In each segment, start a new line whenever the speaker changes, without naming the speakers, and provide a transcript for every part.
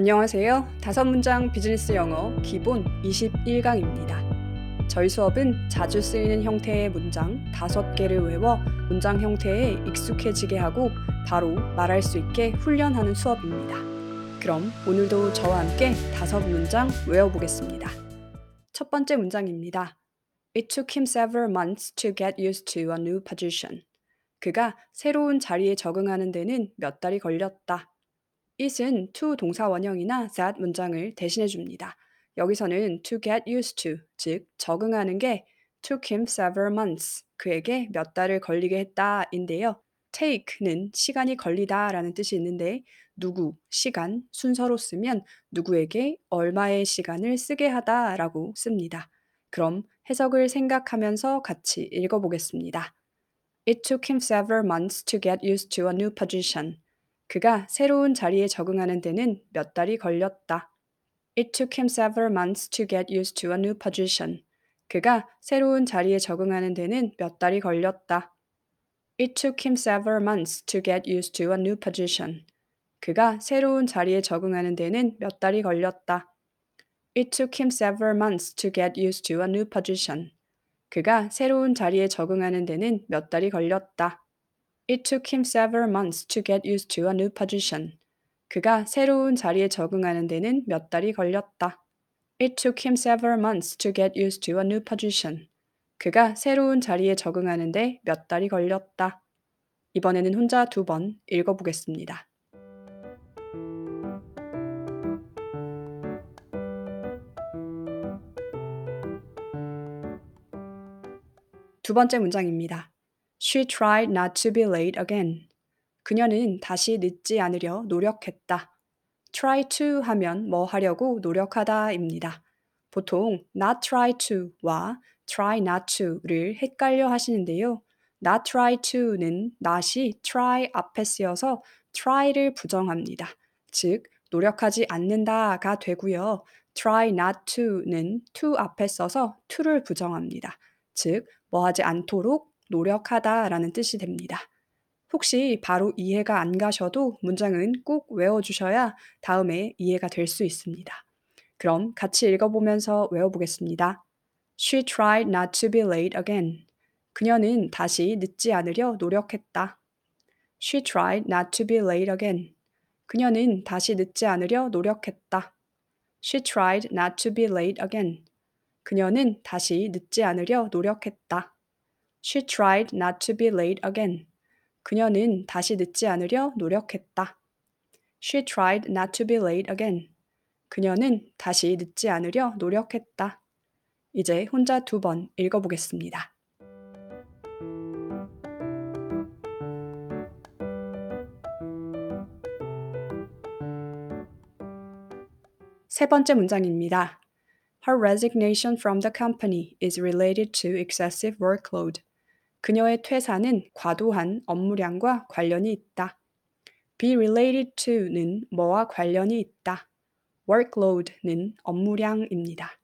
안녕하세요. 다섯 문장 비즈니스 영어 기본 21강입니다. 저희 수업은 자주 쓰이는 형태의 문장 다섯 개를 외워 문장 형태에 익숙해지게 하고 바로 말할 수 있게 훈련하는 수업입니다. 그럼 오늘도 저와 함께 다섯 문장 외워보겠습니다. 첫 번째 문장입니다. It took him several months to get used to a new position. 그가 새로운 자리에 적응하는 데는 몇 달이 걸렸다. It은 to 동사 원형이나 that 문장을 대신해 줍니다. 여기서는 to get used to, 즉 적응하는 게 took him several months, 그에게 몇 달을 걸리게 했다인데요. take는 시간이 걸리다라는 뜻이 있는데 누구, 시간, 순서로 쓰면 누구에게 얼마의 시간을 쓰게 하다라고 씁니다. 그럼 해석을 생각하면서 같이 읽어보겠습니다. It took him several months to get used to a new position. 그가 새로운 자리에 적응하는 데는 몇 달이 걸렸다. It took him several months to get used to a new position. 그가 새로운 자리에 적응하는 데는 몇 달이 걸렸다. It took him several months to get used to a new position. 그가 새로운 자리에 적응하는 데는 몇 달이 걸렸다. It took him several months to get used to a new position. 그가 새로운 자리에 적응하는 데는 몇 달이 걸렸다. It took him several months to get used to a new position. 그가 새로운 자리에 적응하는 데는 몇 달이 걸렸다. It took him several months to get used to a new position. 그가 새로운 자리에 적응하는 데 몇 달이 걸렸다. 이번에는 혼자 두 번 읽어보겠습니다. 두 번째 문장입니다. She tried not to be late again. 그녀는 다시 늦지 않으려 노력했다. try to 하면 뭐 하려고 노력하다입니다. 보통 not try to와 try not to를 헷갈려 하시는데요. not try to는 not이 try 앞에 쓰여서 try를 부정합니다. 즉, 노력하지 않는다가 되고요. try not to는 to 앞에 써서 to를 부정합니다. 즉, 뭐 하지 않도록 노력하다라는 뜻이 됩니다. 혹시 바로 이해가 안 가셔도 문장은 꼭 외워주셔야 다음에 이해가 될 수 있습니다. 그럼 같이 읽어보면서 외워보겠습니다. She tried not to be late again. 그녀는 다시 늦지 않으려 노력했다. She tried not to be late again. 그녀는 다시 늦지 않으려 노력했다. She tried not to be late again. 그녀는 다시 늦지 않으려 노력했다. She tried not to be late again. 그녀는 다시 늦지 않으려 노력했다. She tried not to be late again. 그녀는 다시 늦지 않으려 노력했다. 이제 혼자 두 번 읽어보겠습니다. 세 번째 문장입니다. Her resignation from the company is related to excessive workload. 그녀의 퇴사는 과도한 업무량과 관련이 있다. be related to는 뭐와 관련이 있다. workload는 업무량입니다.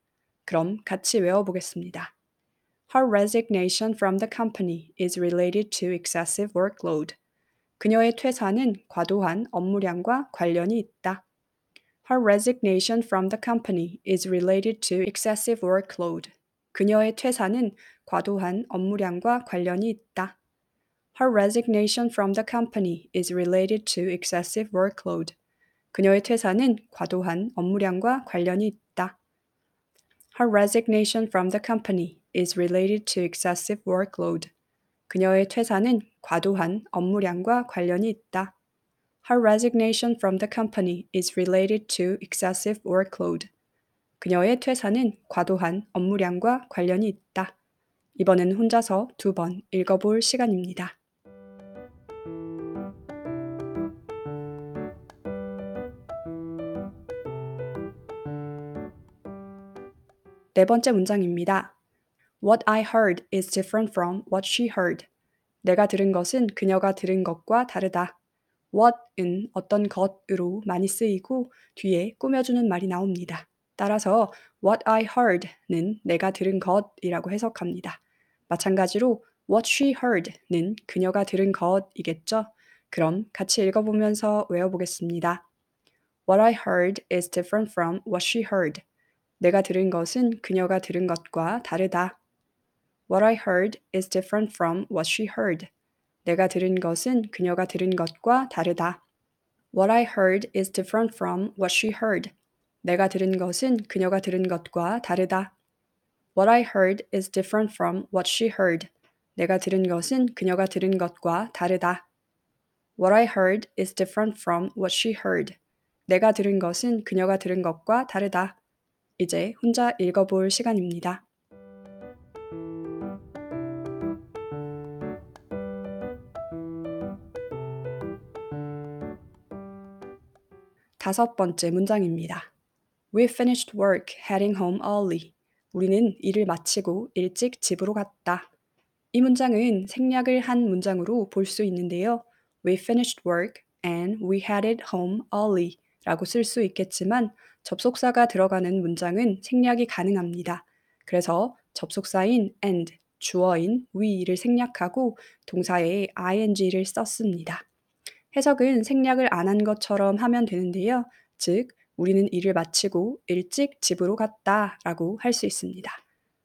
그럼 같이 외워보겠습니다. Her resignation from the company is related to excessive workload. 그녀의 퇴사는 과도한 업무량과 관련이 있다. Her resignation from the company is related to excessive workload. 그녀의 퇴사는 과도한 업무량과 관련이 있다. Her resignation from the company is related to excessive workload. 그녀의 퇴사는 과도한 업무량과 관련이 있다. Her resignation from the company is related to excessive workload. 그녀의 퇴사는 과도한 업무량과 관련이 있다. Her resignation from the company is related to excessive workload. 그녀의 퇴사는 과도한 업무량과 관련이 있다. 이번엔 혼자서 두 번 읽어볼 시간입니다. 네 번째 문장입니다. What I heard is different from what she heard. 내가 들은 것은 그녀가 들은 것과 다르다. what은 어떤 것으로 많이 쓰이고 뒤에 꾸며주는 말이 나옵니다. 따라서 what I heard는 내가 들은 것이라고 해석합니다. 마찬가지로 what she heard는 그녀가 들은 것이겠죠. 그럼 같이 읽어보면서 외워보겠습니다. What I heard is different from what she heard. 내가 들은 것은 그녀가 들은 것과 다르다. What I heard is different from what she heard. 내가 들은 것은 그녀가 들은 것과 다르다. What I heard is different from what she heard. 내가 들은 것은 그녀가 들은 것과 다르다. What I heard is different from what she heard. 내가 들은 것은 그녀가 들은 것과 다르다. What I heard is different from what she heard. 내가 들은 것은 그녀가 들은 것과 다르다. 이제 혼자 읽어볼 시간입니다. 다섯 번째 문장입니다. We finished work heading home early. 우리는 일을 마치고 일찍 집으로 갔다. 이 문장은 생략을 한 문장으로 볼 수 있는데요. We finished work and we headed home early 라고 쓸 수 있겠지만 접속사가 들어가는 문장은 생략이 가능합니다. 그래서 접속사인 and, 주어인 we를 생략하고 동사에 ing를 썼습니다. 해석은 생략을 안 한 것처럼 하면 되는데요. 즉, 우리는 일을 마치고 일찍 집으로 갔다 라고 할 수 있습니다.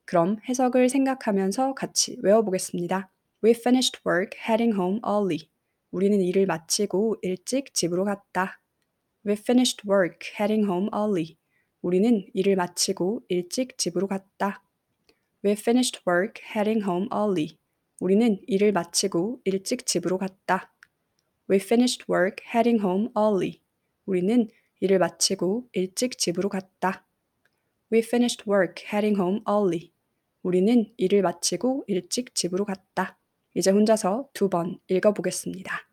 그럼 해석을 생각하면서 같이 외워보겠습니다. We finished work heading home early. 우리는 일을 마치고 일찍 집으로 갔다. We finished work heading home early. 우리는 일을 마치고 일찍 집으로 갔다. We finished work heading home early. 우리는 일을 마치고 일찍 집으로 갔다. We finished work heading home early. 우리는 일을 마치고 일찍 집으로 갔다. We finished work heading home early. 우리는 일을 마치고 일찍 집으로 갔다. 이제 혼자서 두 번 읽어보겠습니다.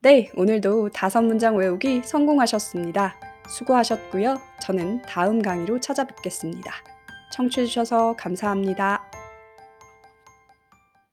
네, 오늘도 다섯 문장 외우기 성공하셨습니다. 수고하셨고요. 저는 다음 강의로 찾아뵙겠습니다. 청취해주셔서 감사합니다.